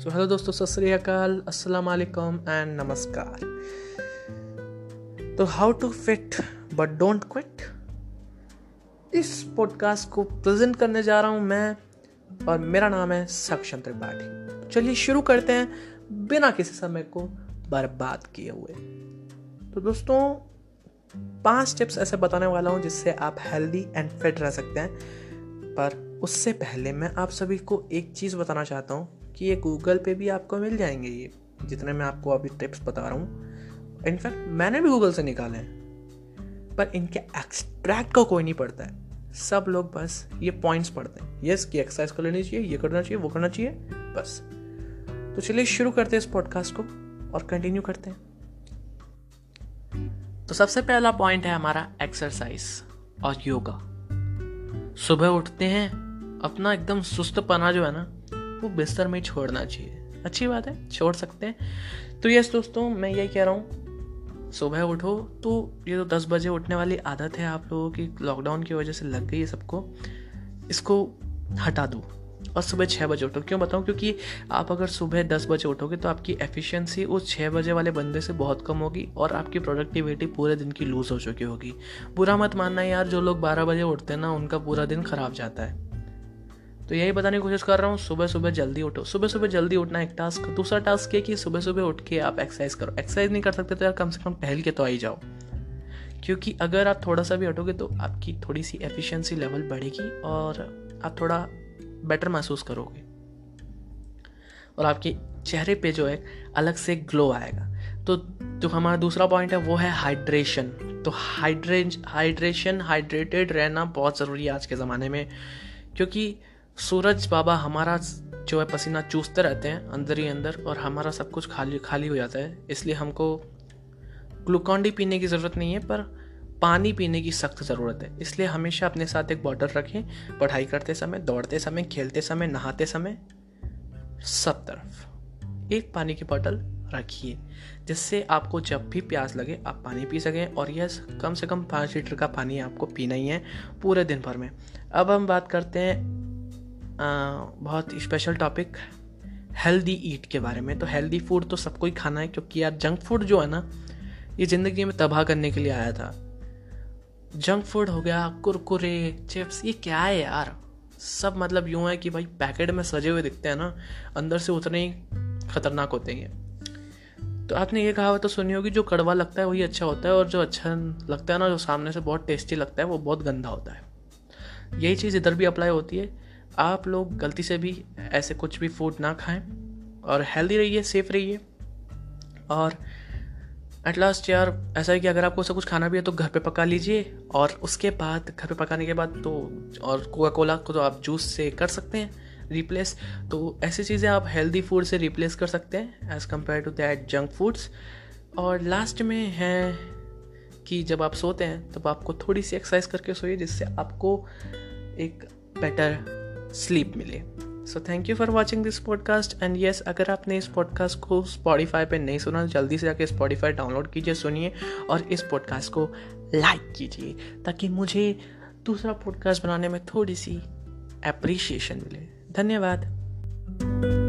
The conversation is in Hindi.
तो हेलो दोस्तों, सत श्री अकाल अस्सलाम वालेकुम एंड नमस्कार। तो how to fit but don't quit इस पॉडकास्ट को प्रेजेंट करने जा रहा हूँ मैं और मेरा नाम है सक्षम त्रिपाठी। चलिए शुरू करते हैं बिना किसी समय को बर्बाद किए हुए। तो दोस्तों, पाँच टिप्स ऐसे बताने वाला हूँ जिससे आप हेल्दी एंड फिट रह सकते हैं। पर उससे पहले मैं आप सभी को एक चीज़ बताना चाहता हूँ कि ये गूगल पे भी आपको मिल जाएँगे ये, जितने मैं आपको अभी टिप्स बता रहा हूँ। इनफैक्ट मैंने भी गूगल से निकाले हैं। पर इनके एक्सट्रैक्ट को कोई नहीं पढ़ता है। सब लोग बस ये पॉइंट्स पढ़ते हैं। यस कि एक्सरसाइज कर लेनी चाहिए, ये करना चाहिए, वो करना चाहिए, बस। तो चलिए शुरू करते हैं इस पॉडकास्ट को और कंटिन्यू करते हैं। तो सबसे पहला पॉइंट है हमारा एक्सरसाइज और योगा सुबह उठते हैं अपना एकदम सुस्त पना जो है ना, वो बिस्तर में ही छोड़ना चाहिए। अच्छी बात है, छोड़ सकते हैं। तो यस दोस्तों, मैं यही कह रहा हूँ, सुबह उठो। तो ये तो दस बजे उठने वाली आदत है आप लोगों की लॉकडाउन की वजह से लग गई है सबको। इसको हटा दो और सुबह छः बजे उठो। क्यों बताऊँ? क्योंकि आप अगर सुबह दस बजे उठोगे तो आपकी एफिशिएंसी उस छः बजे वाले बंदे से बहुत कम होगी और आपकी प्रोडक्टिविटी पूरे दिन की लूज़ हो चुकी होगी। बुरा मत मानना यार, जो लोग बारह बजे उठते हैं ना, उनका पूरा दिन खराब जाता है। तो यही बताने की कोशिश कर रहा हूँ सुबह सुबह जल्दी उठो। सुबह सुबह जल्दी उठना एक टास्क दूसरा टास्क ये कि सुबह सुबह उठ के आप एक्सरसाइज करो। एक्सरसाइज नहीं कर सकते तो यार कम से कम टहल के तो आई जाओ। क्योंकि अगर आप थोड़ा सा भी हटोगे तो आपकी थोड़ी सी एफिशिएंसी लेवल बढ़ेगी और आप थोड़ा बेटर महसूस करोगे। और आपके चेहरे पे जो है, अलग से ग्लो आएगा। तो जो हमारा दूसरा पॉइंट है, वो है हाइड्रेशन तो हाइड्रेशन हाइड्रेशन हाइड्रेटेड रहना बहुत ज़रूरी है आज के ज़माने में। क्योंकि सूरज बाबा हमारा जो है पसीना चूसते रहते हैं अंदर ही अंदर और हमारा सब कुछ खाली खाली हो जाता है। इसलिए हमको ग्लूकॉन डी पीने की ज़रूरत नहीं है, पर पानी पीने की सख्त ज़रूरत है। इसलिए हमेशा अपने साथ एक बॉटल रखें, पढ़ाई करते समय, दौड़ते समय, खेलते समय, नहाते समय, सब तरफ़ एक पानी की बॉटल रखिए, जिससे आपको जब भी प्यास लगे आप पानी पी सकें और यह कम से कम पाँच लीटर का पानी आपको पीना ही है पूरे दिन भर में। अब हम बात करते हैं बहुत स्पेशल टॉपिक हेल्दी ईट के बारे में। तो हेल्दी फ़ूड तो सबको ही खाना है, क्योंकि यार जंक फ़ूड जो है ना, ये ज़िंदगी में तबाह करने के लिए आया था। जंक फ़ूड हो गया, कुरकुरे चिप्स ये क्या है यार? सब मतलब यूँ है कि भाई पैकेट में सजे हुए दिखते हैं ना, अंदर से उतने ही खतरनाक होते हैं तो आपने ये कहा तो सुनी होगी, जो कड़वा लगता है वही अच्छा होता है, और जो अच्छा लगता है ना, जो सामने से बहुत टेस्टी लगता है, वो बहुत गंदा होता है। यही चीज़ इधर भी अप्लाई होती है आप लोग गलती से भी ऐसे कुछ भी फ़ूड ना खाएँ और हेल्दी रहिए सेफ़ रहिए। और एट लास्ट यार, ऐसा है कि अगर आपको सब कुछ खाना भी है तो घर पे पका लीजिए और उसके बाद, घर पे पकाने के बाद तो और कोका कोला को तो आप जूस से कर सकते हैं रिप्लेस तो ऐसी चीज़ें आप हेल्दी फ़ूड से रिप्लेस कर सकते हैं as compare to that junk foods और लास्ट में है कि जब आप सोते हैं, तब तो आपको थोड़ी सी एक्सरसाइज करके सोइए, जिससे आपको एक बेटर स्लीप मिले। So thank you for watching this podcast and yes अगर आपने इस पॉडकास्ट को स्पॉडीफाई पर नहीं सुना तो जल्दी से जाके स्पॉडीफाई डाउनलोड कीजिए, सुनिए और इस पॉडकास्ट को लाइक कीजिए ताकि मुझे दूसरा पॉडकास्ट बनाने में थोड़ी सी अप्रिशिएशन मिले। धन्यवाद।